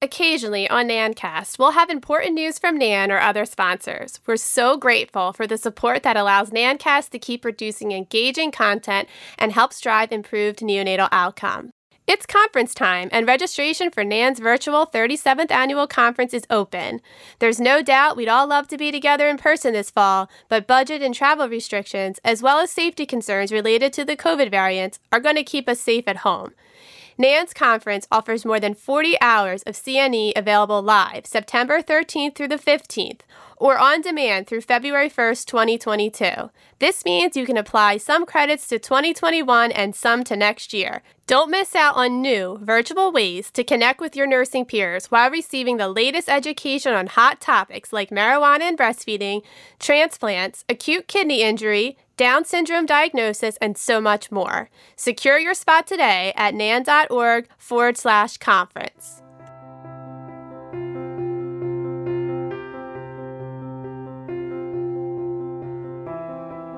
Occasionally on NANNCast, we'll have important news from NANN or other sponsors. We're so grateful for the support that allows NANNCast to keep producing engaging content and helps drive improved neonatal outcome. It's conference time, and registration for NANN's virtual 37th annual conference is open. There's no doubt we'd all love to be together in person this fall, but budget and travel restrictions, as well as safety concerns related to the COVID variants, are going to keep us safe at home. NANN's conference offers more than 40 hours of CNE available live September 13th through the 15th or on demand through February 1st, 2022. This means you can apply some credits to 2021 and some to next year. Don't miss out on new, virtual ways to connect with your nursing peers while receiving the latest education on hot topics like marijuana and breastfeeding, transplants, acute kidney injury, down syndrome diagnosis, and so much more. Secure your spot today at nann.org forward slash conference.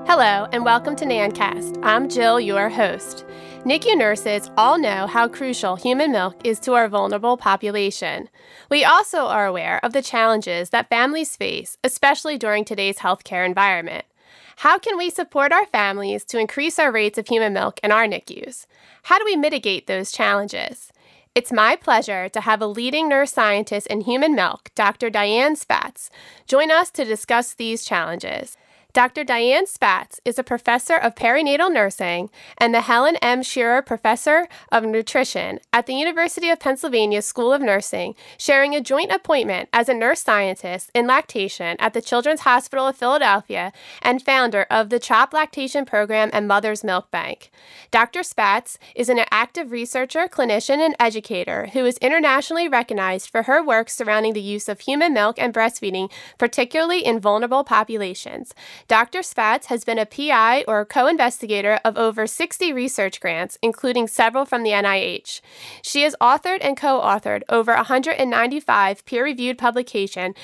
Hello, and welcome to NANNCast. I'm Jill, your host. NICU nurses all know how crucial human milk is to our vulnerable population. We also are aware of the challenges that families face, especially during today's healthcare environment. How can we support our families to increase our rates of human milk in our NICUs? How do we mitigate those challenges? It's my pleasure to have a leading nurse scientist in human milk, Dr. Diane Spatz, join us to discuss these challenges. Dr. Diane Spatz is a professor of perinatal nursing and the Helen M. Shearer Professor of Nutrition at the University of Pennsylvania School of Nursing, sharing a joint appointment as a nurse scientist in lactation at the Children's Hospital of Philadelphia and founder of the CHOP Lactation Program and Mother's Milk Bank. Dr. Spatz is an active researcher, clinician, and educator who is internationally recognized for her work surrounding the use of human milk and breastfeeding, particularly in vulnerable populations. Dr. Spatz has been a PI or co investigator of over 60 research grants, including several from the NIH. She has authored and co authored over 195 peer reviewed publications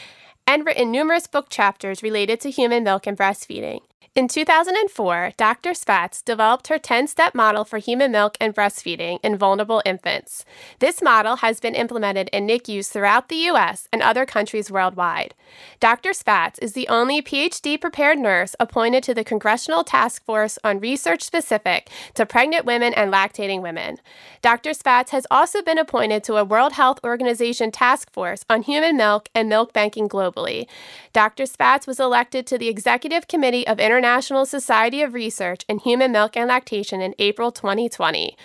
and written numerous book chapters related to human milk and breastfeeding. In 2004, Dr. Spatz developed her 10 step model for human milk and breastfeeding in vulnerable infants. This model has been implemented in NICUs throughout the U.S. and other countries worldwide. Dr. Spatz is the only PhD prepared nurse appointed to the Congressional Task Force on Research Specific to Pregnant Women and Lactating Women. Dr. Spatz has also been appointed to a World Health Organization task force on human milk and milk banking globally. Dr. Spatz was elected to the Executive Committee of International International Society of Research in Human Milk and Lactation in April 2020.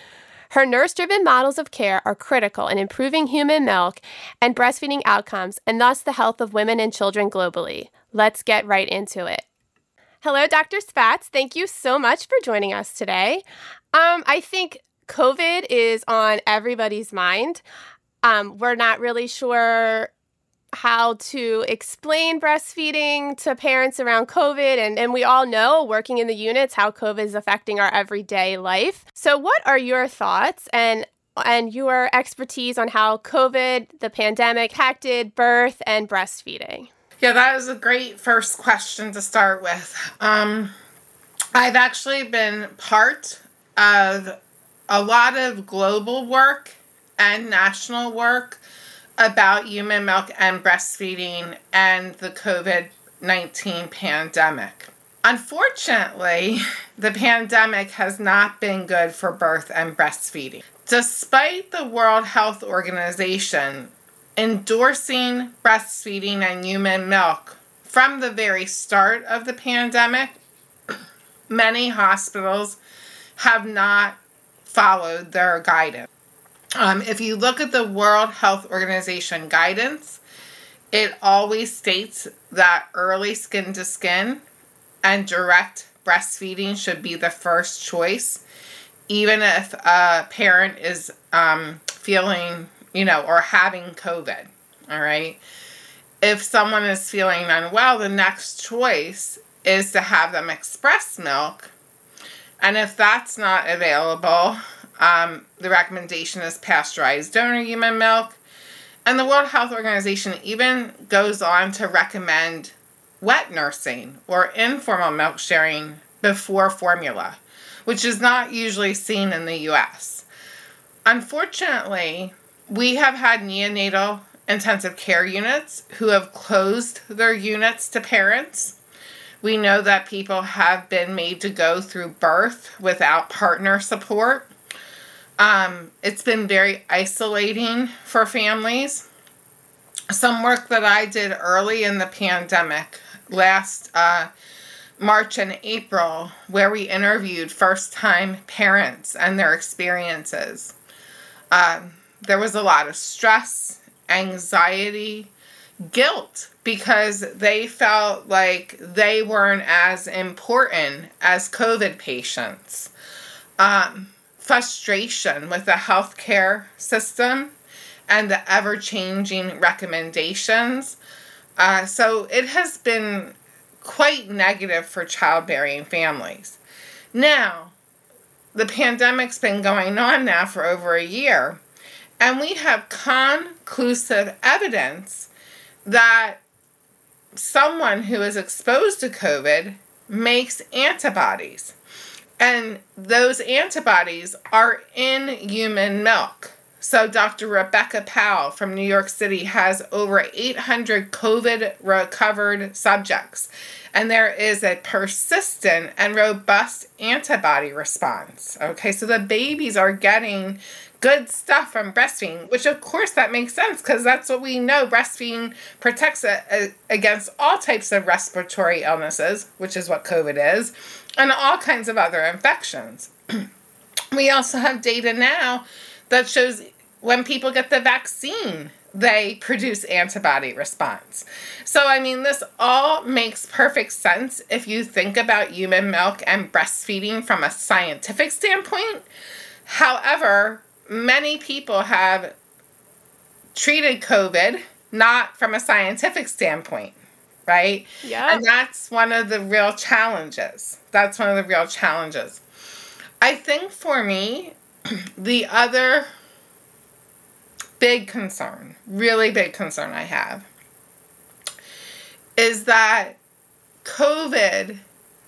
Her nurse driven models of care are critical in improving human milk and breastfeeding outcomes and thus the health of women and children globally. Let's get right into it. Hello, Dr. Spatz. Thank you so much for joining us today. Um, I think COVID is on everybody's mind. Um, we're not really sure how to explain breastfeeding to parents around COVID. And, and we all know, working in the units, how COVID is affecting our everyday life. So, what are your thoughts and and your expertise on how COVID, the pandemic, impacted birth and breastfeeding? Yeah, that is a great first question to start with. Um, I've actually been part of a lot of global work and national work about human milk and breastfeeding and the COVID 19 pandemic. Unfortunately, the pandemic has not been good for birth and breastfeeding. Despite the World Health Organization endorsing breastfeeding and human milk from the very start of the pandemic, many hospitals have not followed their guidance. Um, if you look at the World Health Organization guidance, it always states that early skin to skin and direct breastfeeding should be the first choice, even if a parent is um, feeling, you know, or having COVID. All right. If someone is feeling unwell, the next choice is to have them express milk. And if that's not available, um, the recommendation is pasteurized donor human milk. And the World Health Organization even goes on to recommend wet nursing or informal milk sharing before formula, which is not usually seen in the US. Unfortunately, we have had neonatal intensive care units who have closed their units to parents. We know that people have been made to go through birth without partner support. Um, it's been very isolating for families. Some work that I did early in the pandemic, last uh, March and April, where we interviewed first time parents and their experiences. Um, there was a lot of stress, anxiety, guilt because they felt like they weren't as important as COVID patients. Um, frustration with the healthcare system and the ever changing recommendations. Uh, so it has been quite negative for childbearing families. Now, the pandemic's been going on now for over a year, and we have conclusive evidence that someone who is exposed to COVID makes antibodies. And those antibodies are in human milk. So, Dr. Rebecca Powell from New York City has over 800 COVID recovered subjects, and there is a persistent and robust antibody response. Okay, so the babies are getting good stuff from breastfeeding, which of course that makes sense because that's what we know. Breastfeeding protects a, against all types of respiratory illnesses, which is what COVID is, and all kinds of other infections. we also have data now that shows when people get the vaccine, they produce antibody response. So, I mean, this all makes perfect sense if you think about human milk and breastfeeding from a scientific standpoint. However, many people have treated COVID not from a scientific standpoint, right? Yeah. And that's one of the real challenges. That's one of the real challenges. I think for me, the other big concern, really big concern I have, is that COVID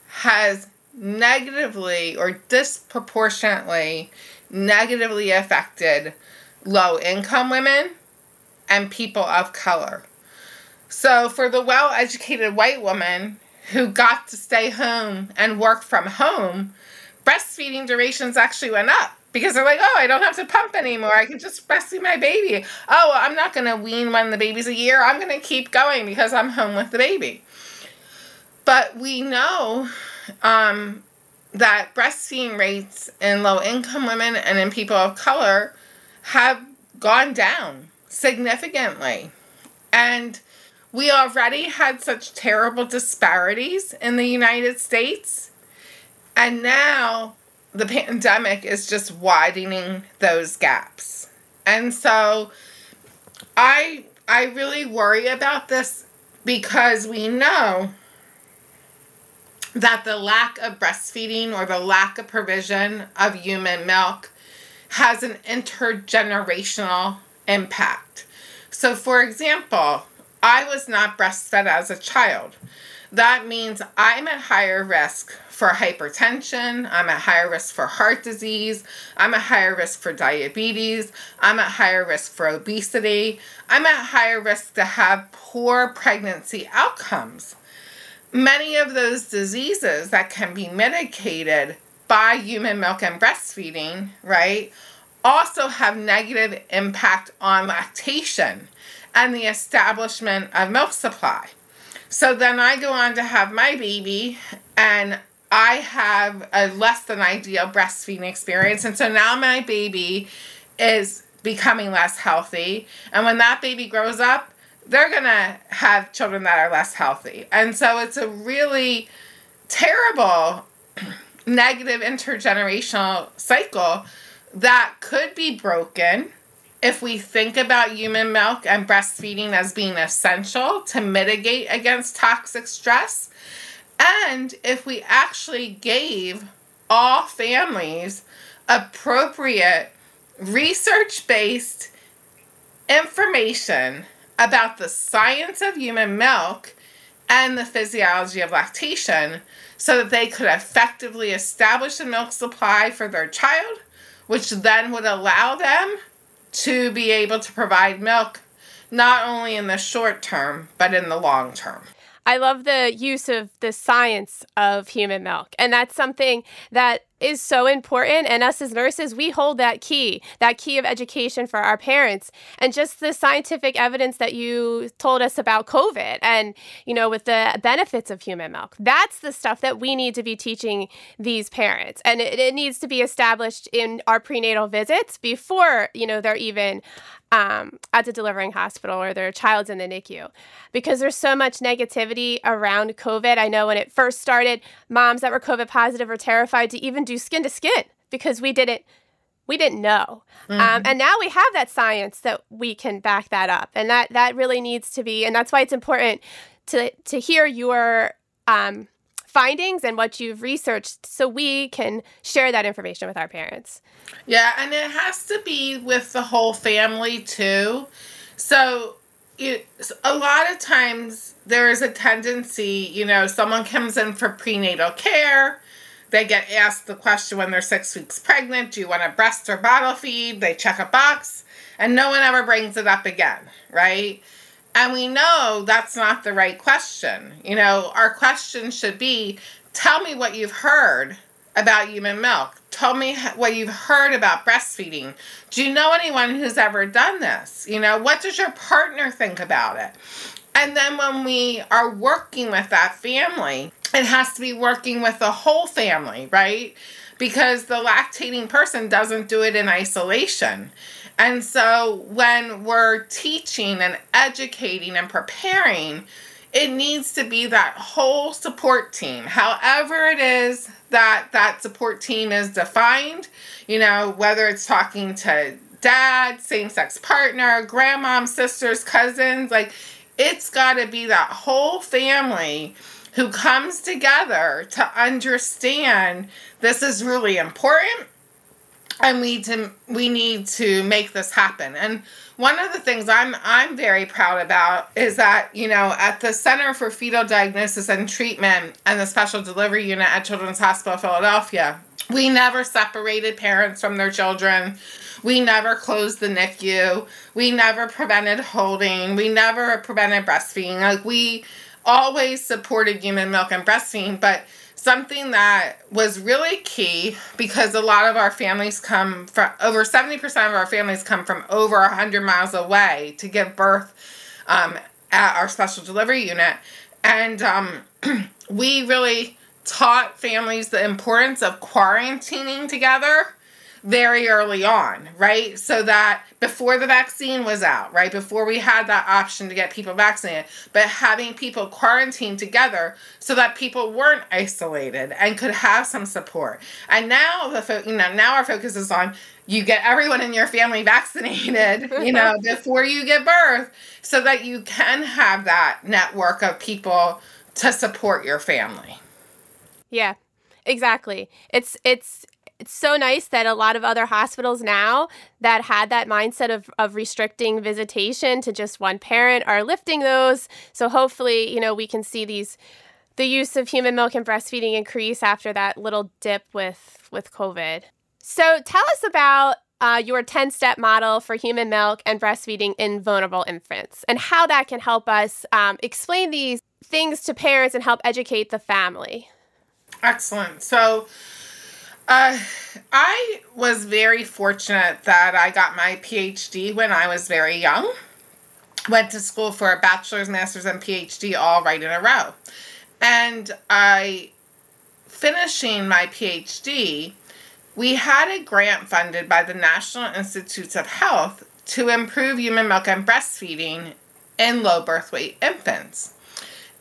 has negatively or disproportionately negatively affected low income women and people of color. So, for the well educated white woman who got to stay home and work from home, breastfeeding durations actually went up because they're like, oh, I don't have to pump anymore. I can just breastfeed my baby. Oh, well, I'm not going to wean when the baby's a year. I'm going to keep going because I'm home with the baby. But we know um, that breastfeeding rates in low income women and in people of color have gone down significantly. And we already had such terrible disparities in the United States. And now the pandemic is just widening those gaps. And so I I really worry about this because we know that the lack of breastfeeding or the lack of provision of human milk has an intergenerational impact. So, for example, I was not breastfed as a child. That means I'm at higher risk for hypertension, I'm at higher risk for heart disease, I'm at higher risk for diabetes, I'm at higher risk for obesity, I'm at higher risk to have poor pregnancy outcomes many of those diseases that can be mitigated by human milk and breastfeeding, right, also have negative impact on lactation and the establishment of milk supply. So then I go on to have my baby and I have a less than ideal breastfeeding experience. And so now my baby is becoming less healthy. And when that baby grows up, they're going to have children that are less healthy. And so it's a really terrible negative intergenerational cycle that could be broken if we think about human milk and breastfeeding as being essential to mitigate against toxic stress. And if we actually gave all families appropriate research based information about the science of human milk and the physiology of lactation so that they could effectively establish a milk supply for their child, which then would allow them to be able to provide milk not only in the short term, but in the long term. I love the use of the science of human milk. And that's something that is so important. And us as nurses, we hold that key, that key of education for our parents. And just the scientific evidence that you told us about COVID and, you know, with the benefits of human milk. That's the stuff that we need to be teaching these parents. And it, it needs to be established in our prenatal visits before, you know, they're even um, at the delivering hospital or their child's in the NICU because there's so much negativity around COVID. I know when it first started, moms that were COVID positive were terrified to even do skin to skin because we didn't we didn't know. Um, mm-hmm. Um, and now we have that science that we can back that up, and that that really needs to be, and that's why it's important to to hear your um, findings and what you've researched so we can share that information with our parents. Yeah, and it has to be with the whole family too. So, it, a lot of times there is a tendency, you know, someone comes in for prenatal care. They get asked the question when they're six weeks pregnant do you want a breast or bottle feed? They check a box, and no one ever brings it up again, right? And we know that's not the right question. You know, our question should be tell me what you've heard about human milk. Tell me what you've heard about breastfeeding. Do you know anyone who's ever done this? You know, what does your partner think about it? And then when we are working with that family, it has to be working with the whole family, right? Because the lactating person doesn't do it in isolation. And so when we're teaching and educating and preparing, it needs to be that whole support team. However, it is that that support team is defined, you know, whether it's talking to dad, same sex partner, grandmom, sisters, cousins, like it's got to be that whole family who comes together to understand this is really important and we to we need to make this happen. And one of the things i'm i'm very proud about is that you know at the center for fetal diagnosis and treatment and the special delivery unit at children's hospital philadelphia we never separated parents from their children we never closed the nicu we never prevented holding. We never prevented breastfeeding. Like we always supported human milk and breastfeeding but something that was really key because a lot of our families come from over 70% of our families come from over 100 miles away to give birth um, at our special delivery unit. And um, we really taught families the importance of quarantining together very early on, right? So that before the vaccine was out, right? Before we had that option to get people vaccinated, but having people quarantined together so that people weren't isolated and could have some support. And now the fo- you know, now our focus is on you get everyone in your family vaccinated, you know, before you give birth so that you can have that network of people to support your family. Yeah. Exactly. It's it's it's so nice that a lot of other hospitals now that had that mindset of, of restricting visitation to just one parent are lifting those. So hopefully, you know, we can see these the use of human milk and breastfeeding increase after that little dip with with COVID. So tell us about uh, your 10 step model for human milk and breastfeeding in vulnerable infants and how that can help us um, explain these things to parents and help educate the family. Excellent. So, uh, I was very fortunate that I got my PhD when I was very young. Went to school for a bachelor's, master's, and PhD all right in a row. And I, finishing my PhD, we had a grant funded by the National Institutes of Health to improve human milk and breastfeeding in low birth weight infants.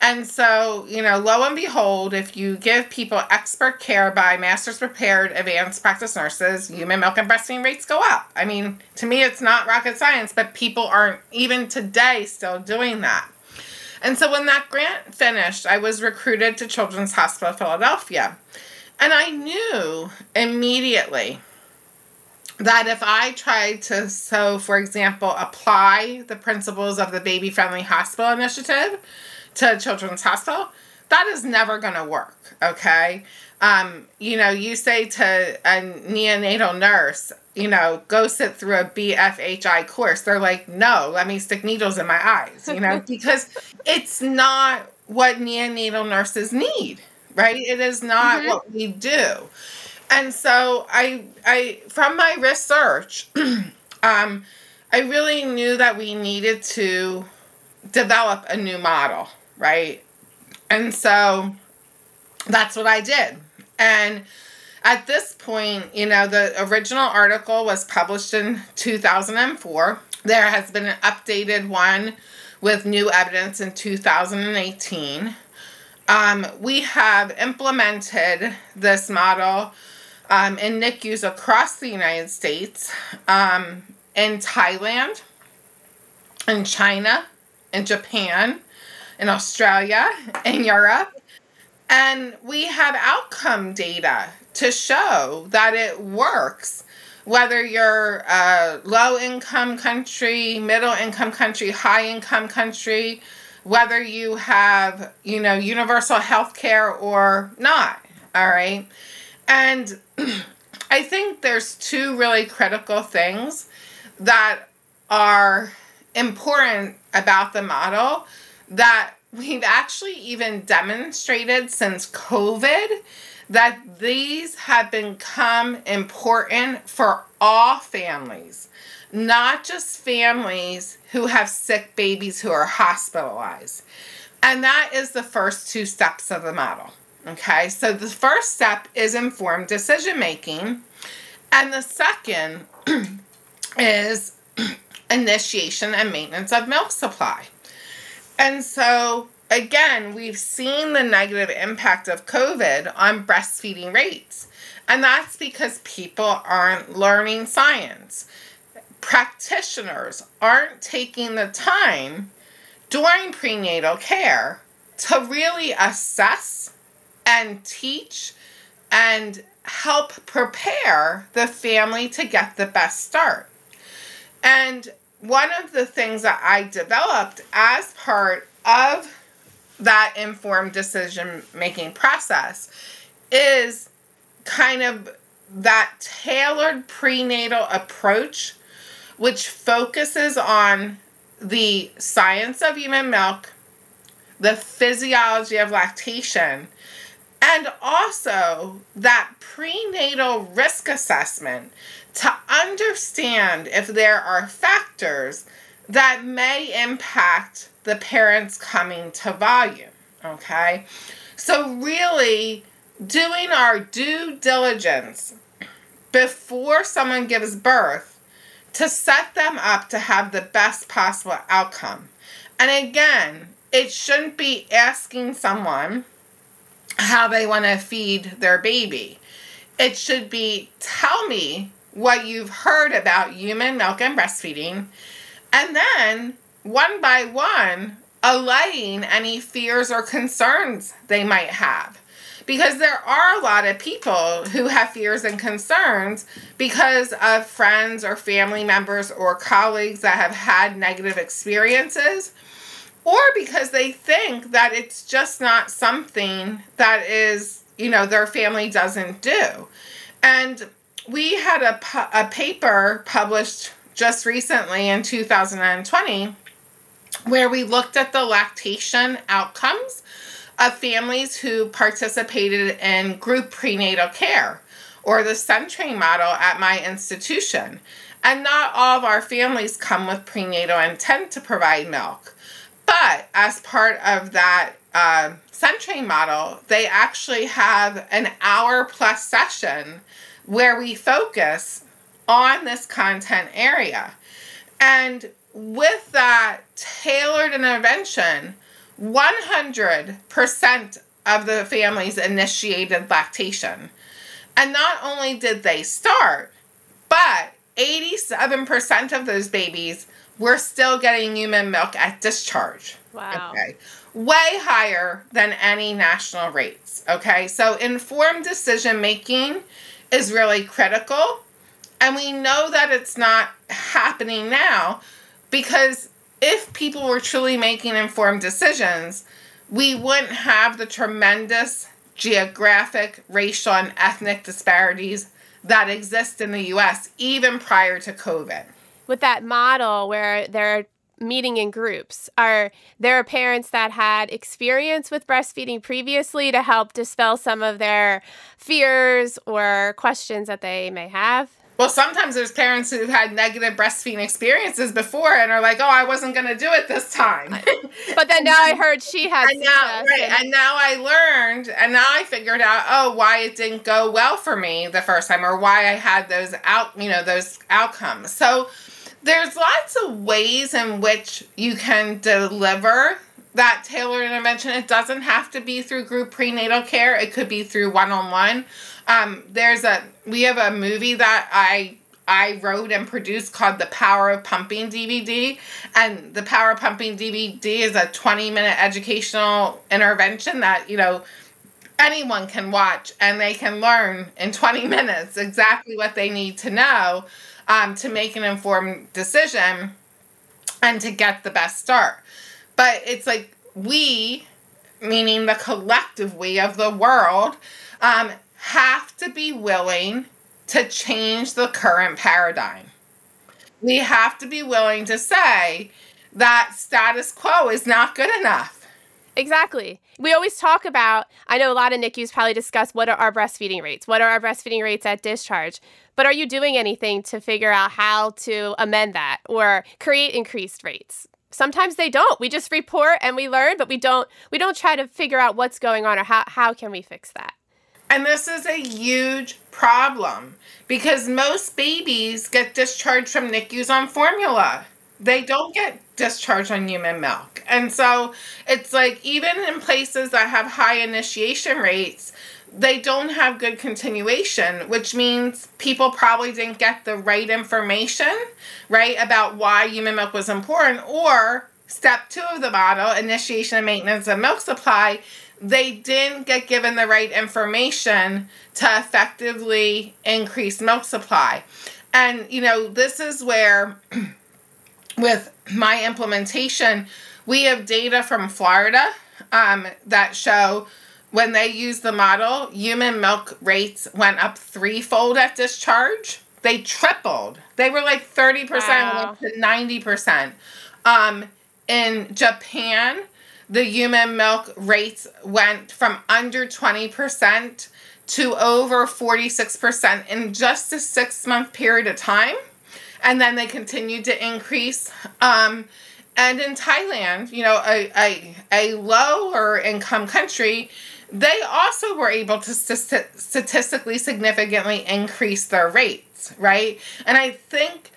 And so, you know, lo and behold, if you give people expert care by master's prepared advanced practice nurses, human milk and breastfeeding rates go up. I mean, to me, it's not rocket science, but people aren't even today still doing that. And so when that grant finished, I was recruited to Children's Hospital Philadelphia. And I knew immediately that if I tried to, so for example, apply the principles of the Baby Friendly Hospital Initiative, to Children's Hospital, that is never going to work, okay? Um, you know, you say to a neonatal nurse, you know, go sit through a BFHI course. They're like, no, let me stick needles in my eyes, you know, because it's not what neonatal nurses need, right? It is not mm-hmm. what we do. And so I I from my research, um, I really knew that we needed to develop a new model, right? And so that's what I did. And at this point, you know, the original article was published in 2004. There has been an updated one with new evidence in 2018. Um, we have implemented this model um, in NICUs across the United States, um, in Thailand, in China, in Japan, in Australia, in Europe. And we have outcome data to show that it works whether you're a low income country, middle income country, high income country, whether you have, you know, universal health care or not. All right. And I think there's two really critical things that are important about the model that we've actually even demonstrated since COVID that these have become important for all families, not just families who have sick babies who are hospitalized. And that is the first two steps of the model. Okay, so the first step is informed decision making, and the second is initiation and maintenance of milk supply. And so again, we've seen the negative impact of COVID on breastfeeding rates. And that's because people aren't learning science. Practitioners aren't taking the time during prenatal care to really assess and teach and help prepare the family to get the best start. And one of the things that I developed as part of that informed decision making process is kind of that tailored prenatal approach, which focuses on the science of human milk, the physiology of lactation, and also that prenatal risk assessment to understand if there are factors that may impact the parents coming to volume. Okay? So, really, doing our due diligence before someone gives birth to set them up to have the best possible outcome. And again, it shouldn't be asking someone how they want to feed their baby. It should be tell me what you've heard about human milk and breastfeeding and then, one by one, allaying any fears or concerns they might have. Because there are a lot of people who have fears and concerns because of friends or family members or colleagues that have had negative experiences, or because they think that it's just not something that is, you know, their family doesn't do. And we had a, a paper published just recently in 2020 where we looked at the lactation outcomes of families who participated in group prenatal care or the Centering model at my institution. And not all of our families come with prenatal intent to provide milk. But as part of that uh, Centering model, they actually have an hour plus session where we focus on this content area. And with that tailored intervention, 100% of the families initiated lactation. And not only did they start, but 87% of those babies were still getting human milk at discharge. Wow. Okay. Way higher than any national rates. Okay. So informed decision making is really critical. And we know that it's not happening now because if people were truly making informed decisions, we wouldn't have the tremendous geographic, racial, and ethnic disparities that exist in the US even prior to COVID. With that model where they're meeting in groups, are there parents that had experience with breastfeeding previously to help dispel some of their fears or questions that they may have? Well, sometimes there's parents who've had negative breastfeeding experiences before and are like, "Oh, I wasn't going to do it this time." but then now I heard she had. And now, right, and, and now I learned, and now I figured out, oh, why it didn't go well for me the first time, or why I had those out, you know, those outcomes. So there's lots of ways in which you can deliver that tailored intervention. It doesn't have to be through group prenatal care. It could be through one on one. Um, there's a we have a movie that I I wrote and produced called The Power of Pumping DVD. And The Power of Pumping DVD is a 20 minute educational intervention that, you know, anyone can watch and they can learn in 20 minutes exactly what they need to know um, to make an informed decision and to get the best start. But it's like we, meaning the collective we of the world, um, have to be willing to change the current paradigm. We have to be willing to say that status quo is not good enough. Exactly. We always talk about, I know a lot of NICUs probably discuss what are our breastfeeding rates? What are our breastfeeding rates at discharge? But are you doing anything to figure out how to amend that or create increased rates? Sometimes they don't. We just report and we learn, but we don't we don't try to figure out what's going on or how, how can we fix that. And this is a huge problem because most babies get discharged from NICUs on formula. They don't get discharged on human milk. And so it's like even in places that have high initiation rates, they don't have good continuation, which means people probably didn't get the right information, right, about why human milk was important. Or step two of the model, initiation and maintenance of milk supply, they didn't get given the right information to effectively increase milk supply. And, you know, this is where, with my implementation, we have data from Florida um, that show when they used the model, human milk rates went up threefold at discharge. They tripled. They were like 30% wow. to 90%. Um, in Japan, the human milk rates went from under 20% to over 46% in just a six month period of time. And then they continued to increase. Um, and in Thailand, you know, a, a, a lower income country, they also were able to st- statistically significantly increase their rates, right? And I think,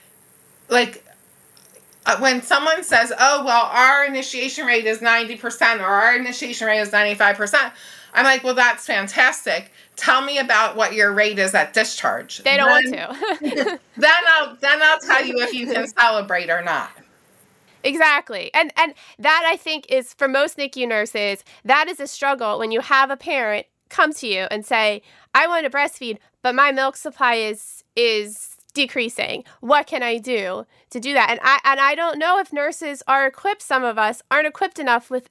like, uh, when someone says, oh, well, our initiation rate is 90% or our initiation rate is 95%, I'm like, well, that's fantastic. Tell me about what your rate is at discharge. They don't then, want to. then I'll then I'll tell you if you can celebrate or not. Exactly. And and that I think is for most NICU nurses, that is a struggle when you have a parent come to you and say, "I want to breastfeed, but my milk supply is is decreasing. What can I do to do that?" And I and I don't know if nurses are equipped some of us aren't equipped enough with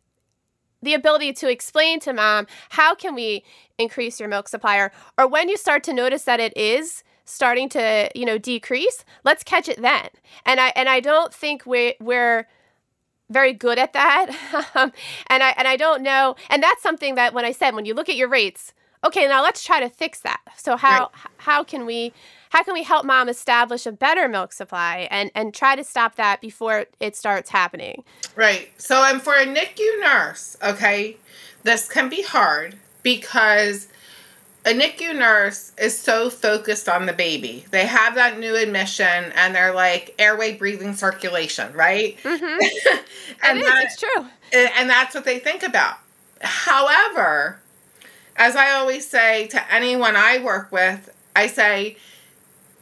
the ability to explain to mom, "How can we increase your milk supply?" or, or when you start to notice that it is starting to you know decrease let's catch it then and i and i don't think we we're very good at that um, and i and i don't know and that's something that when i said when you look at your rates okay now let's try to fix that so how right. how can we how can we help mom establish a better milk supply and and try to stop that before it starts happening right so and for a nicu nurse okay this can be hard because a NICU nurse is so focused on the baby. They have that new admission and they're like airway, breathing, circulation, right? Mm-hmm. and it is, that, it's true. And that's what they think about. However, as I always say to anyone I work with, I say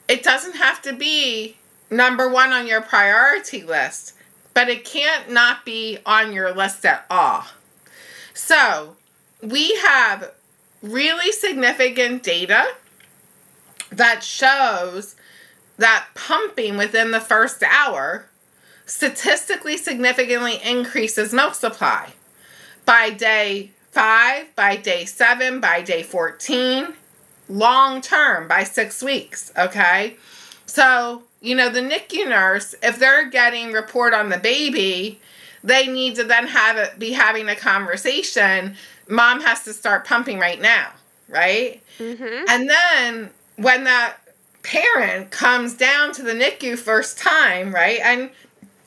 it doesn't have to be number one on your priority list, but it can't not be on your list at all. So we have really significant data that shows that pumping within the first hour statistically significantly increases milk supply. By day five, by day seven, by day 14, long term by six weeks. Okay. So, you know, the NICU nurse, if they're getting report on the baby, they need to then have it be having a conversation. Mom has to start pumping right now, right? Mm-hmm. And then when that parent comes down to the NICU first time, right? And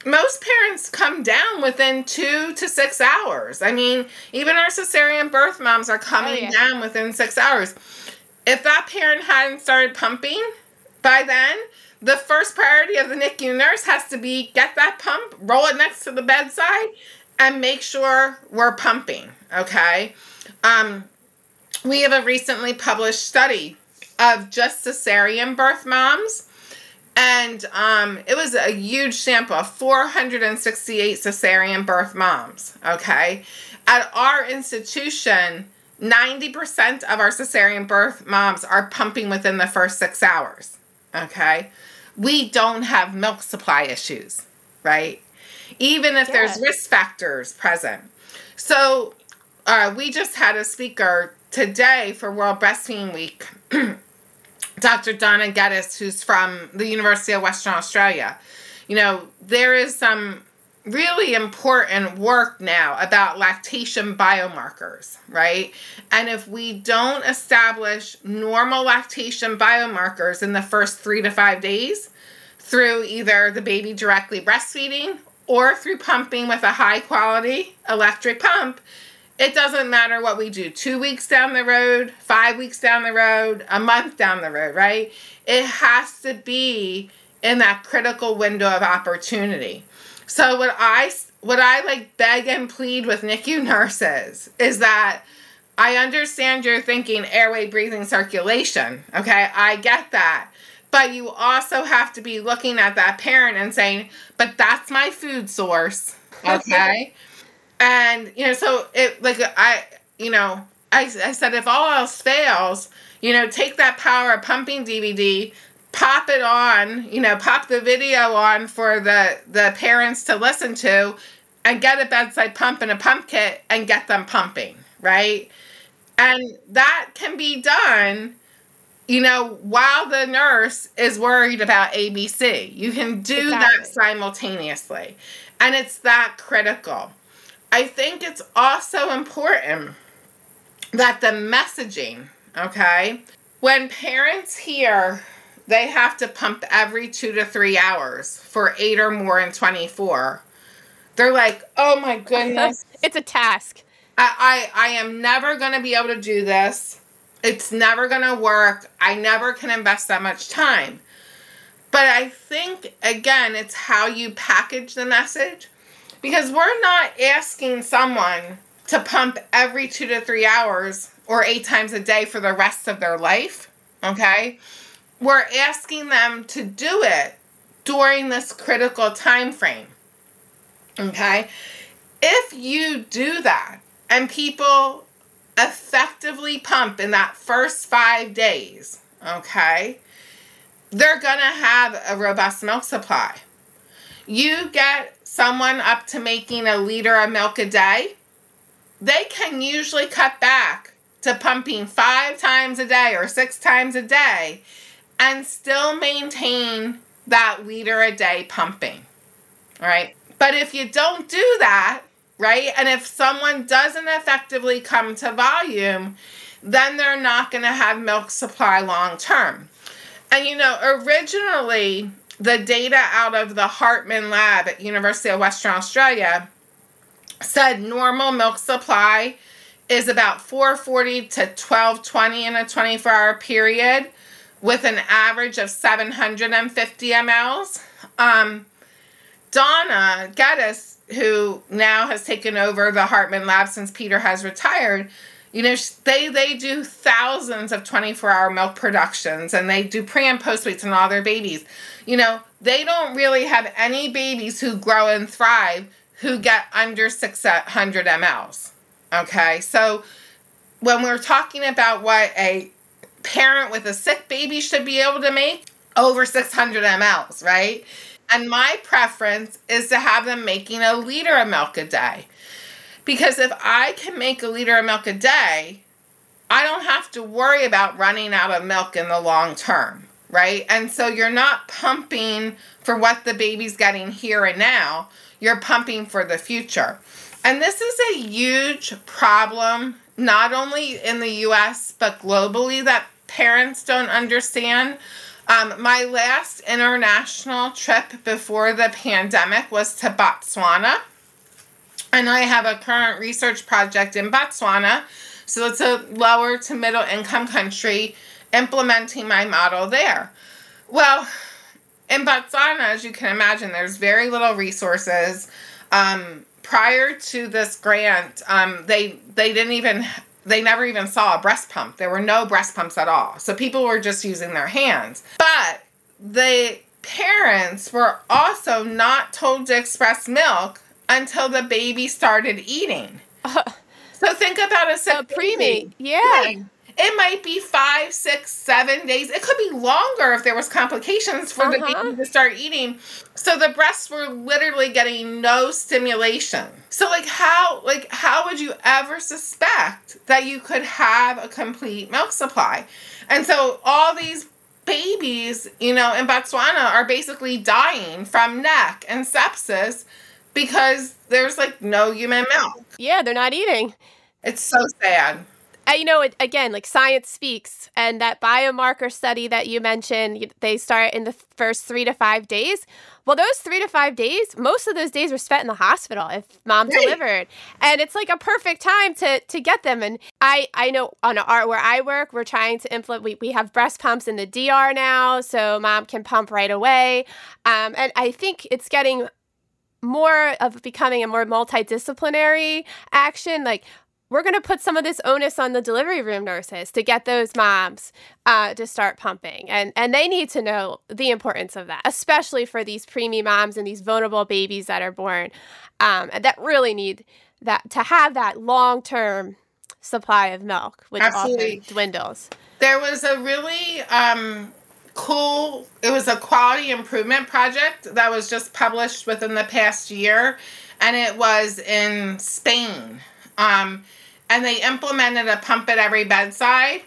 most parents come down within two to six hours. I mean, even our cesarean birth moms are coming oh, yeah. down within six hours. If that parent hadn't started pumping by then, the first priority of the NICU nurse has to be get that pump, roll it next to the bedside, and make sure we're pumping. Okay. Um, we have a recently published study of just cesarean birth moms and um, it was a huge sample of 468 cesarean birth moms. Okay. At our institution, 90% of our cesarean birth moms are pumping within the first six hours. Okay. We don't have milk supply issues, right? Even if there's risk factors present. So, uh, we just had a speaker today for World Breastfeeding Week Dr. Donna Geddes, who's from the University of Western Australia. You know, there is some really important work now about lactation biomarkers, right? And if we don't establish normal lactation biomarkers in the first three to five days through either the baby directly breastfeeding or through pumping with a high quality electric pump, it doesn't matter what we do two weeks down the road, five weeks down the road, a month down the road, right? It has to be in that critical window of opportunity. So what I what I like beg and plead with NICU nurses is that I understand you're thinking airway breathing circulation. Okay, I get that. But you also have to be looking at that parent and saying, but that's my food source. Okay. And, you know, so it, like, I, you know, I, I said, if all else fails, you know, take that power of pumping DVD, pop it on, you know, pop the video on for the, the parents to listen to, and get a bedside pump and a pump kit and get them pumping, right? And that can be done, you know, while the nurse is worried about ABC. You can do exactly. that simultaneously. And it's that critical. I think it's also important that the messaging, okay, when parents hear they have to pump every two to three hours for eight or more in 24, they're like, oh my goodness. it's a task. I, I, I am never going to be able to do this. It's never going to work. I never can invest that much time. But I think, again, it's how you package the message because we're not asking someone to pump every two to three hours or eight times a day for the rest of their life. Okay? We're asking them to do it during this critical time frame. Okay? If you do that and people effectively pump in that first five days, okay, they're going to have a robust milk supply. You get someone up to making a liter of milk a day, they can usually cut back to pumping five times a day or six times a day and still maintain that liter a day pumping. All right. But if you don't do that, right, and if someone doesn't effectively come to volume, then they're not going to have milk supply long term. And you know, originally the data out of the Hartmann lab at University of Western Australia said normal milk supply is about 440 to 1220 in a 24 hour period with an average of 750 mLs. Um, Donna Geddes, who now has taken over the Hartmann lab since Peter has retired, you know, they they do thousands of 24 hour milk productions and they do pre and post weights on all their babies. You know, they don't really have any babies who grow and thrive who get under 600 mLs. Okay, so when we're talking about what a parent with a sick baby should be able to make, over 600 mLs, right? And my preference is to have them making a liter of milk a day. Because if I can make a liter of milk a day, I don't have to worry about running out of milk in the long term, right? And so you're not pumping for what the baby's getting here and now, you're pumping for the future. And this is a huge problem, not only in the US, but globally, that parents don't understand. Um, my last international trip before the pandemic was to Botswana. And I have a current research project in Botswana. So it's a lower to middle income country implementing my model there. Well, in Botswana, as you can imagine, there's very little resources. Um, prior to this grant, um, they they didn't even they never even saw a breast pump. There were no breast pumps at all. So people were just using their hands. But the parents were also not told to express milk until the baby started eating. Uh, so think about a, a preemie. Yeah. It might be five, six, seven days. It could be longer if there was complications for uh-huh. the baby to start eating. So the breasts were literally getting no stimulation. So like how like how would you ever suspect that you could have a complete milk supply? And so all these babies, you know, in Botswana are basically dying from NEC and sepsis because there's like no human milk. Yeah, they're not eating. It's so sad you know, it, again, like science speaks, and that biomarker study that you mentioned, they start in the first three to five days. Well, those three to five days, most of those days are spent in the hospital if mom right. delivered, and it's like a perfect time to to get them. And I I know on our where I work, we're trying to implement. We we have breast pumps in the DR now, so mom can pump right away. Um, and I think it's getting more of becoming a more multidisciplinary action like we're going to put some of this onus on the delivery room nurses to get those moms uh, to start pumping. And and they need to know the importance of that especially for these preemie moms and these vulnerable babies that are born um, that really need that to have that long-term supply of milk which Absolutely. often dwindles. There was a really um, cool it was a quality improvement project that was just published within the past year and it was in spain um, and they implemented a pump at every bedside.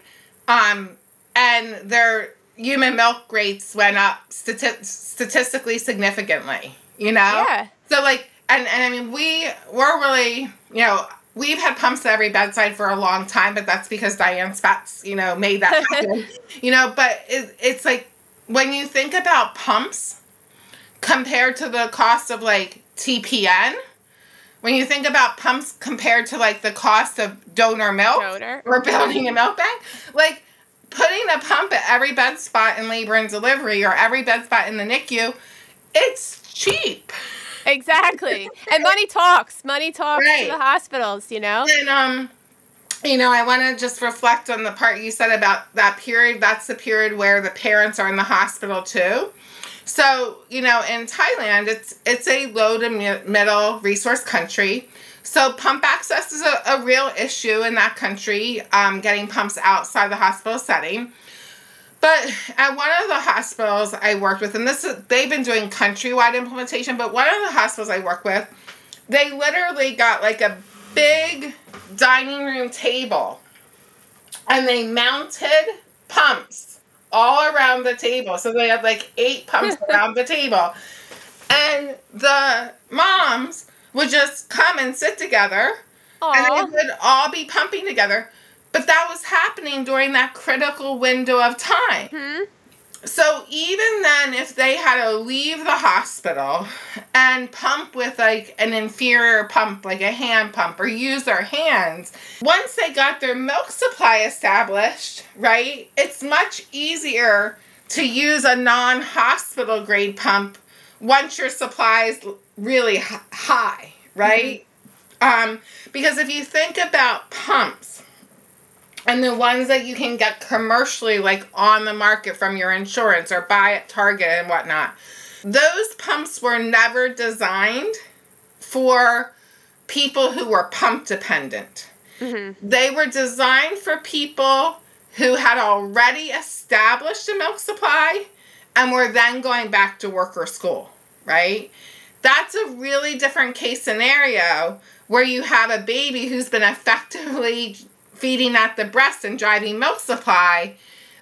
Um, and their human milk rates went up stati- statistically significantly, you know? Yeah. So, like, and, and I mean, we, we're really, you know, we've had pumps at every bedside for a long time, but that's because Diane Spatz, you know, made that happen. you know, but it, it's like when you think about pumps compared to the cost of like TPN, when you think about pumps compared to like the cost of donor milk donor. or building a milk bank, like putting a pump at every bed spot in labor and delivery or every bed spot in the NICU, it's cheap. Exactly. and money talks. Money talks right. to the hospitals, you know? And um you know, I want to just reflect on the part you said about that period. That's the period where the parents are in the hospital too. So, you know, in Thailand, it's it's a low to middle resource country. So pump access is a, a real issue in that country, um, getting pumps outside the hospital setting. But at one of the hospitals I worked with, and this is, they've been doing countrywide implementation, but one of the hospitals I work with, they literally got like a big dining room table and they mounted pumps all around the table. So they had like eight pumps around the table. And the moms would just come and sit together Aww. and they would all be pumping together. But that was happening during that critical window of time. Mm-hmm. So even then, if they had to leave the hospital and pump with like an inferior pump, like a hand pump, or use their hands, once they got their milk supply established, right, it's much easier to use a non hospital grade pump once your supply is really high, right? Mm-hmm. Um, because if you think about pumps, and the ones that you can get commercially, like on the market from your insurance or buy at Target and whatnot, those pumps were never designed for people who were pump dependent. Mm-hmm. They were designed for people who had already established a milk supply and were then going back to work or school, right? That's a really different case scenario where you have a baby who's been effectively feeding at the breast and driving milk supply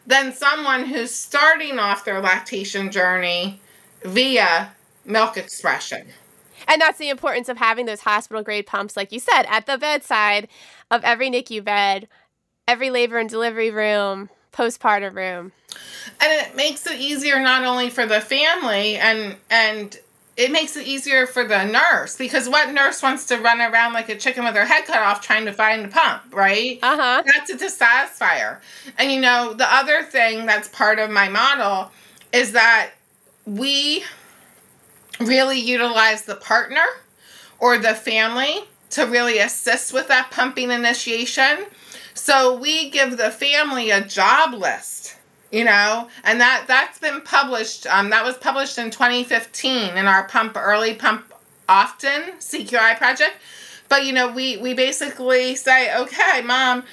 than someone who's starting off their lactation journey via milk expression. And that's the importance of having those hospital grade pumps, like you said, at the bedside of every NICU bed, every labor and delivery room, postpartum room. And it makes it easier not only for the family and and it makes it easier for the nurse because what nurse wants to run around like a chicken with her head cut off trying to find a pump, right? Uh huh. That's a dissatisfier. And you know, the other thing that's part of my model is that we really utilize the partner or the family to really assist with that pumping initiation. So we give the family a job list, you know, and that that's been published. Um, that was published in 2015 in our Pump Early Pump Often CQI project. But you know, we we basically say, okay, mom,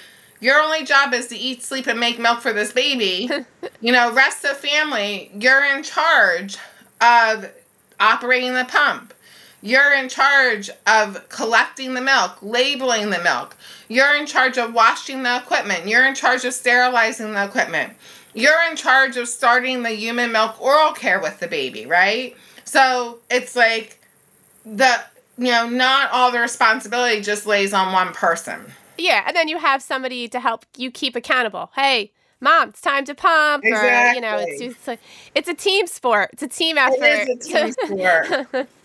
your only job is to eat, sleep, and make milk for this baby. you know, rest of family, you're in charge of operating the pump. You're in charge of collecting the milk, labeling the milk. You're in charge of washing the equipment. You're in charge of sterilizing the equipment. You're in charge of starting the human milk oral care with the baby, right? So it's like the, you know, not all the responsibility just lays on one person. Yeah, and then you have somebody to help you keep accountable. Hey, mom, it's time to pump. Exactly. Or, you know, it's just a, it's a team sport. It's a team effort. It is a team sport.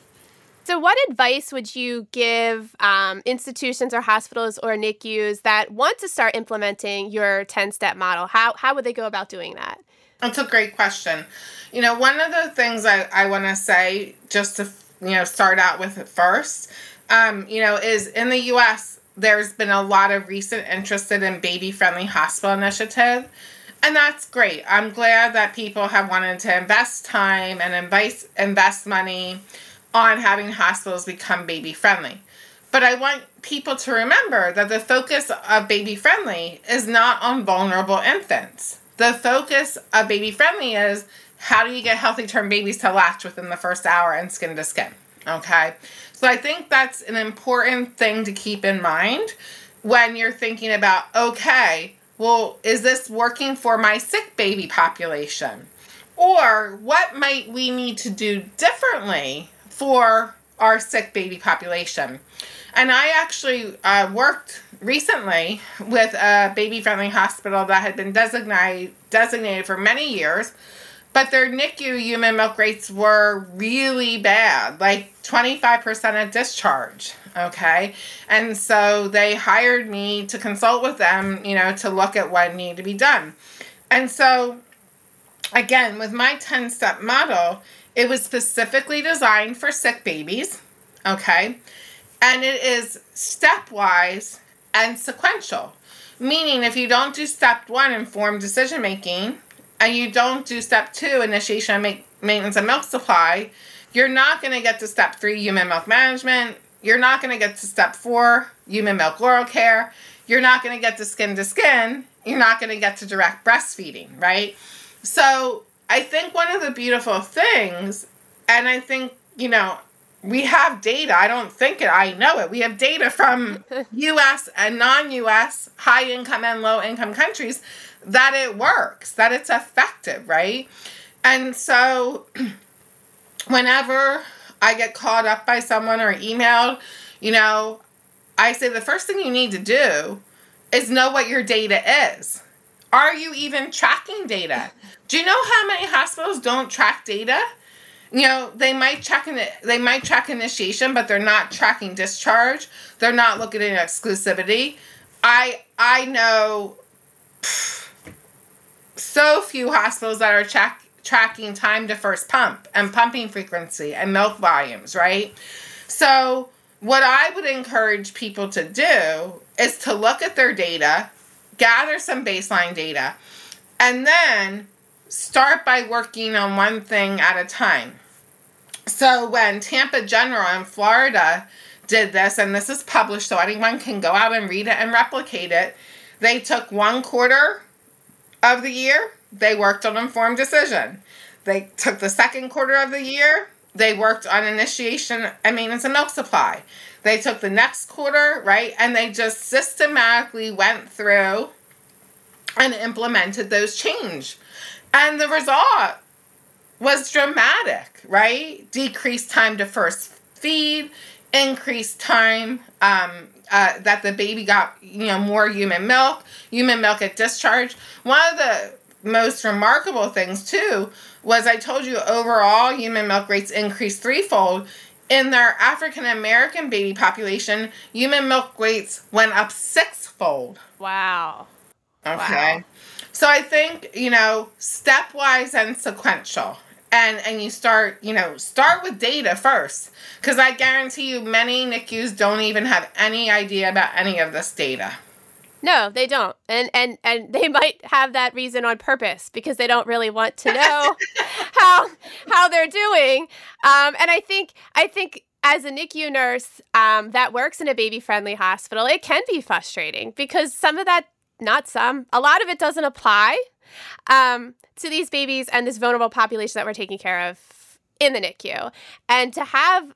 so, what advice would you give um, institutions or hospitals or NICUs that want to start implementing your 10 step model? How, how would they go about doing that? That's a great question. You know, one of the things I, I want to say, just to, you know, start out with it first, um, you know, is in the US, there's been a lot of recent interest in baby friendly hospital initiative and that's great i'm glad that people have wanted to invest time and invest, invest money on having hospitals become baby friendly. But i want people to remember that the focus of baby friendly is not on vulnerable infants. The focus of baby friendly is how do you get healthy term babies to latch within the first hour and skin to skin okay? So I think that's an important thing to keep in mind when you're thinking about, okay, well, is this working for my sick baby population? Or what might we need to do differently for our sick baby population? And I actually uh, worked recently with a baby friendly hospital that had been designated designated for many years but their NICU human milk rates were really bad, like 25% of discharge. Okay. And so they hired me to consult with them, you know, to look at what needed to be done. And so, again, with my 10 step model, it was specifically designed for sick babies. Okay. And it is stepwise and sequential. Meaning, if you don't do step one, informed decision making, and you don't do step two, initiation of ma- maintenance of milk supply, you're not going to get to step three, human milk management. You're not going to get to step four, human milk oral care. You're not going to get to skin to skin. You're not going to get to direct breastfeeding, right? So I think one of the beautiful things, and I think, you know, we have data. I don't think it, I know it. We have data from US and non US, high income and low income countries that it works, that it's effective, right? And so whenever I get called up by someone or emailed, you know, I say the first thing you need to do is know what your data is. Are you even tracking data? Do you know how many hospitals don't track data? You know, they might check in they might track initiation, but they're not tracking discharge. They're not looking at exclusivity. I I know pff, so few hospitals that are track, tracking time to first pump and pumping frequency and milk volumes, right? So, what I would encourage people to do is to look at their data, gather some baseline data, and then start by working on one thing at a time. So, when Tampa General in Florida did this, and this is published so anyone can go out and read it and replicate it, they took one quarter of the year, they worked on informed decision. They took the second quarter of the year they worked on initiation and maintenance of milk supply. They took the next quarter, right, and they just systematically went through and implemented those change. And the result was dramatic, right? Decreased time to first feed, increased time um, uh, that the baby got, you know, more human milk, human milk at discharge. One of the most remarkable things too was I told you overall human milk rates increased threefold. In their African American baby population, human milk rates went up sixfold. Wow. Okay. Wow. So I think, you know, stepwise and sequential. And and you start, you know, start with data first. Because I guarantee you many NICUs don't even have any idea about any of this data. No, they don't. And and and they might have that reason on purpose because they don't really want to know how how they're doing. Um, and I think I think as a NICU nurse um, that works in a baby friendly hospital, it can be frustrating because some of that, not some, a lot of it doesn't apply um, to these babies and this vulnerable population that we're taking care of in the NICU. And to have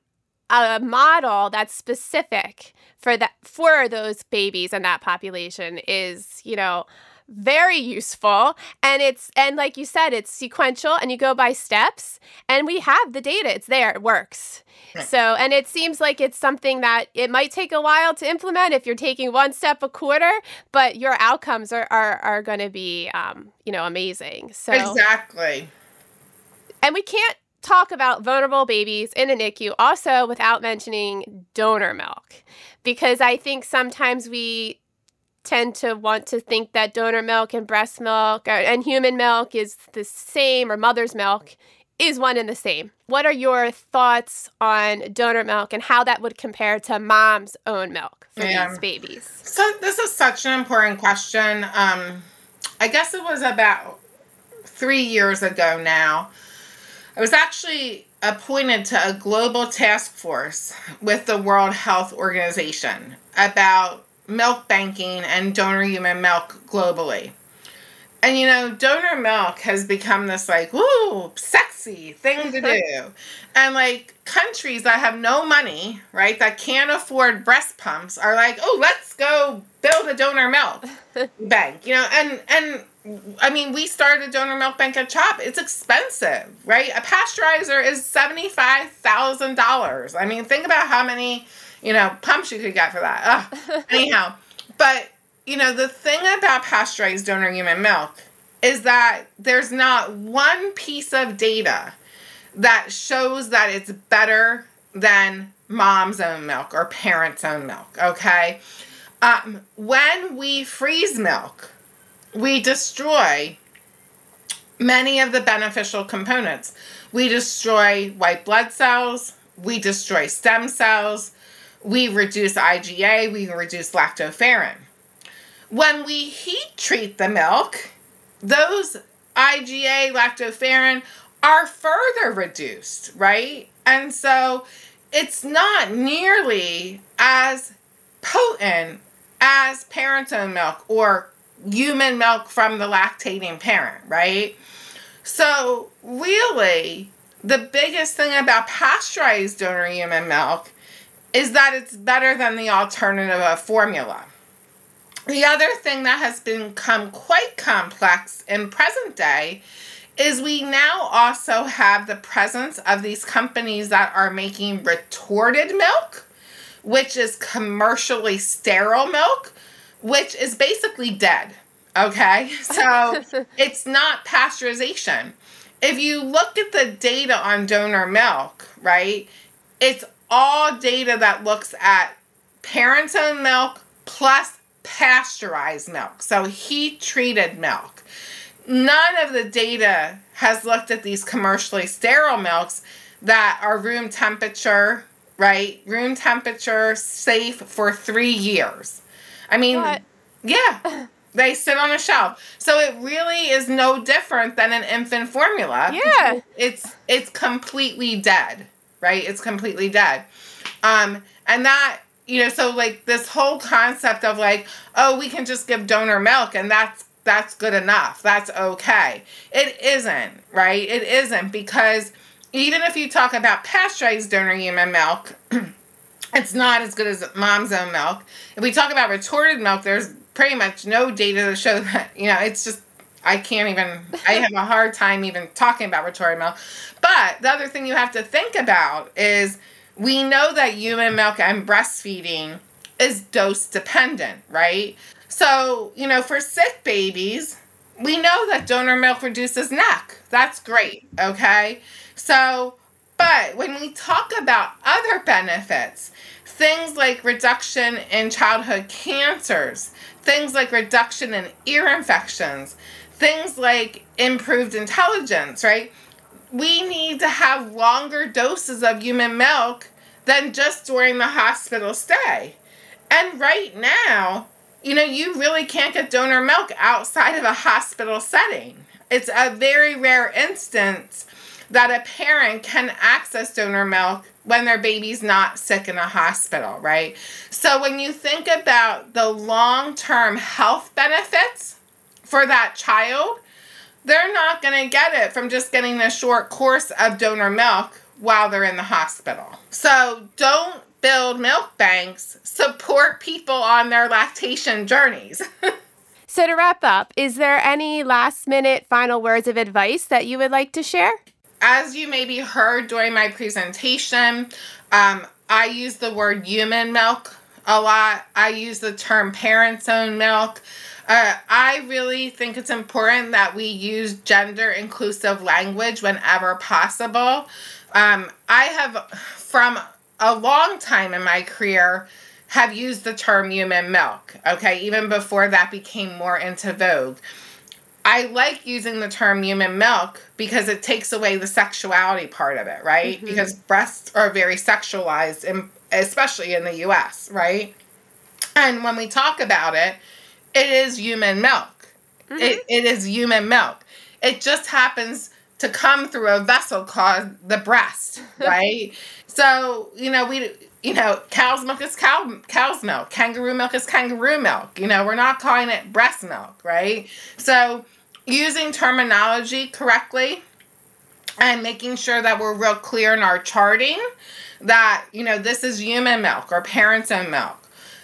a model that's specific for that for those babies and that population is, you know, very useful. And it's and like you said it's sequential and you go by steps and we have the data. It's there. It works. Right. so and it seems like it's something that it might take a while to implement if you're taking one step a quarter but your outcomes are are, are going to be um, you know amazing. So exactly. And we can't talk about vulnerable babies in a NICU also without mentioning donor milk because I think sometimes we tend to want to think that donor milk and breast milk and human milk is the same or mother's milk is one and the same. What are your thoughts on donor milk and how that would compare to mom's own milk for yeah. these babies? So this is such an important question. Um, I guess it was about three years ago now I was actually appointed to a global task force with the World Health Organization about milk banking and donor human milk globally. And you know, donor milk has become this like, woo, sexy thing to do. and like countries that have no money, right, that can't afford breast pumps are like, oh, let's go build a donor milk bank. You know, and and I mean, we started a donor milk bank at CHOP. It's expensive, right? A pasteurizer is seventy-five thousand dollars. I mean, think about how many, you know, pumps you could get for that. Anyhow, but you know, the thing about pasteurized donor human milk is that there's not one piece of data that shows that it's better than mom's own milk or parents' own milk. Okay, um, when we freeze milk we destroy many of the beneficial components. We destroy white blood cells, we destroy stem cells, we reduce IgA, we reduce lactoferrin. When we heat treat the milk, those IgA, lactoferrin are further reduced, right? And so it's not nearly as potent as parent's own milk or human milk from the lactating parent, right? So, really, the biggest thing about pasteurized donor human milk is that it's better than the alternative of formula. The other thing that has become quite complex in present day is we now also have the presence of these companies that are making retorted milk, which is commercially sterile milk, which is basically dead. Okay, so it's not pasteurization. If you look at the data on donor milk, right, it's all data that looks at parents' own milk plus pasteurized milk, so heat treated milk. None of the data has looked at these commercially sterile milks that are room temperature, right? Room temperature, safe for three years. I mean, what? yeah. They sit on a shelf. So it really is no different than an infant formula. Yeah. It's it's completely dead, right? It's completely dead. Um and that you know, so like this whole concept of like, oh, we can just give donor milk and that's that's good enough. That's okay. It isn't, right? It isn't because even if you talk about pasteurized donor human milk, it's not as good as mom's own milk. If we talk about retorted milk, there's pretty much no data to show that, you know, it's just, I can't even, I have a hard time even talking about retorted milk. But the other thing you have to think about is we know that human milk and breastfeeding is dose dependent, right? So, you know, for sick babies, we know that donor milk reduces NEC. That's great, okay? So, but when we talk about other benefits, things like reduction in childhood cancers, things like reduction in ear infections, things like improved intelligence, right? We need to have longer doses of human milk than just during the hospital stay. And right now, you know, you really can't get donor milk outside of a hospital setting. It's a very rare instance that a parent can access donor milk when their baby's not sick in a hospital, right? So when you think about the long term health benefits for that child, they're not going to get it from just getting a short course of donor milk while they're in the hospital. So don't build milk banks, support people on their lactation journeys. so, to wrap up, is there any last minute final words of advice that you would like to share? As you maybe heard during my presentation, um, I use the word human milk a lot. I use the term parents' own milk. Uh, I really think it's important that we use gender inclusive language whenever possible. Um, I have, from a long time in my career have used the term human milk, okay, even before that became more into vogue. I like using the term human milk because it takes away the sexuality part of it, right? Mm-hmm. Because breasts are very sexualized, in, especially in the US, right? And when we talk about it, it is human milk. Mm-hmm. It, it is human milk. It just happens to come through a vessel called the breast, right? so, you know, we you know, cow's milk is cow cow's milk, kangaroo milk is kangaroo milk. You know, we're not calling it breast milk, right? So, using terminology correctly and making sure that we're real clear in our charting that, you know, this is human milk or parents' own milk.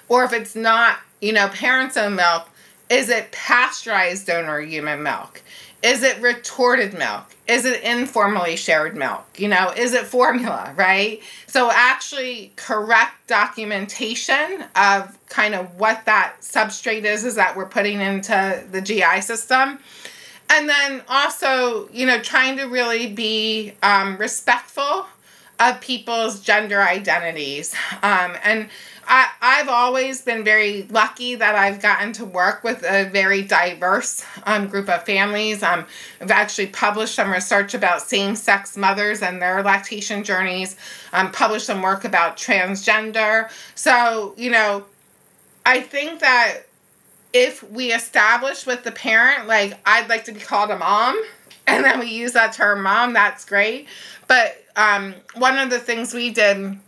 Or if it's not, you know, parents' own milk, is it pasteurized donor human milk? Is it retorted milk? Is it informally shared milk? You know, is it formula, right? So, actually, correct documentation of kind of what that substrate is, is that we're putting into the GI system. And then also, you know, trying to really be um, respectful of people's gender identities. Um, and I, I've always been very lucky that I've gotten to work with a very diverse um, group of families. Um, I've actually published some research about same sex mothers and their lactation journeys, um, published some work about transgender. So, you know, I think that if we establish with the parent, like, I'd like to be called a mom, and then we use that term mom, that's great. But um, one of the things we did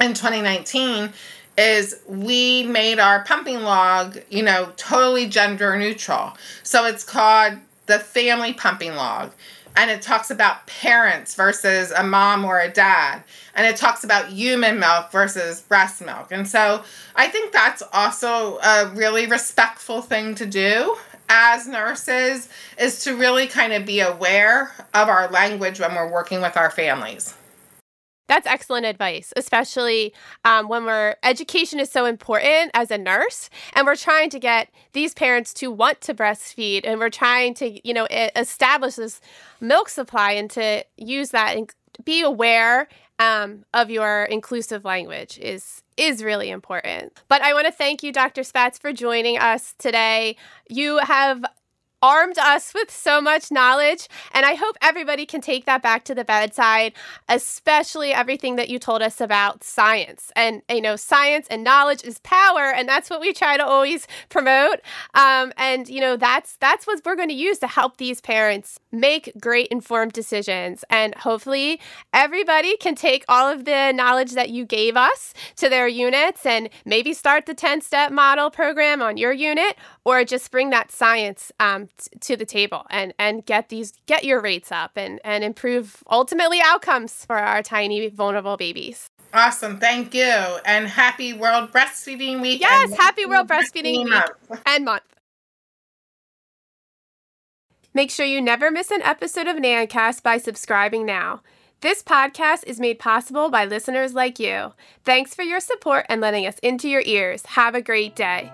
in 2019 is we made our pumping log, you know, totally gender neutral. So it's called the family pumping log. And it talks about parents versus a mom or a dad. And it talks about human milk versus breast milk. And so I think that's also a really respectful thing to do as nurses is to really kind of be aware of our language when we're working with our families. That's excellent advice, especially um, when we're education is so important as a nurse, and we're trying to get these parents to want to breastfeed, and we're trying to you know establish this milk supply and to use that and be aware um, of your inclusive language is is really important. But I want to thank you, Dr. Spatz, for joining us today. You have armed us with so much knowledge. And I hope everybody can take that back to the bedside, especially everything that you told us about science. And, you know, science and knowledge is power. And that's what we try to always promote. Um, and, you know, that's, that's what we're going to use to help these parents make great informed decisions. And hopefully everybody can take all of the knowledge that you gave us to their units and maybe start the 10 step model program on your unit or just bring that science um, t- to the table and and get these get your rates up and and improve ultimately outcomes for our tiny vulnerable babies. Awesome, thank you, and happy World Breastfeeding Week. Yes, happy World Breastfeeding Week month. and month. Make sure you never miss an episode of NANNCast by subscribing now. This podcast is made possible by listeners like you. Thanks for your support and letting us into your ears. Have a great day.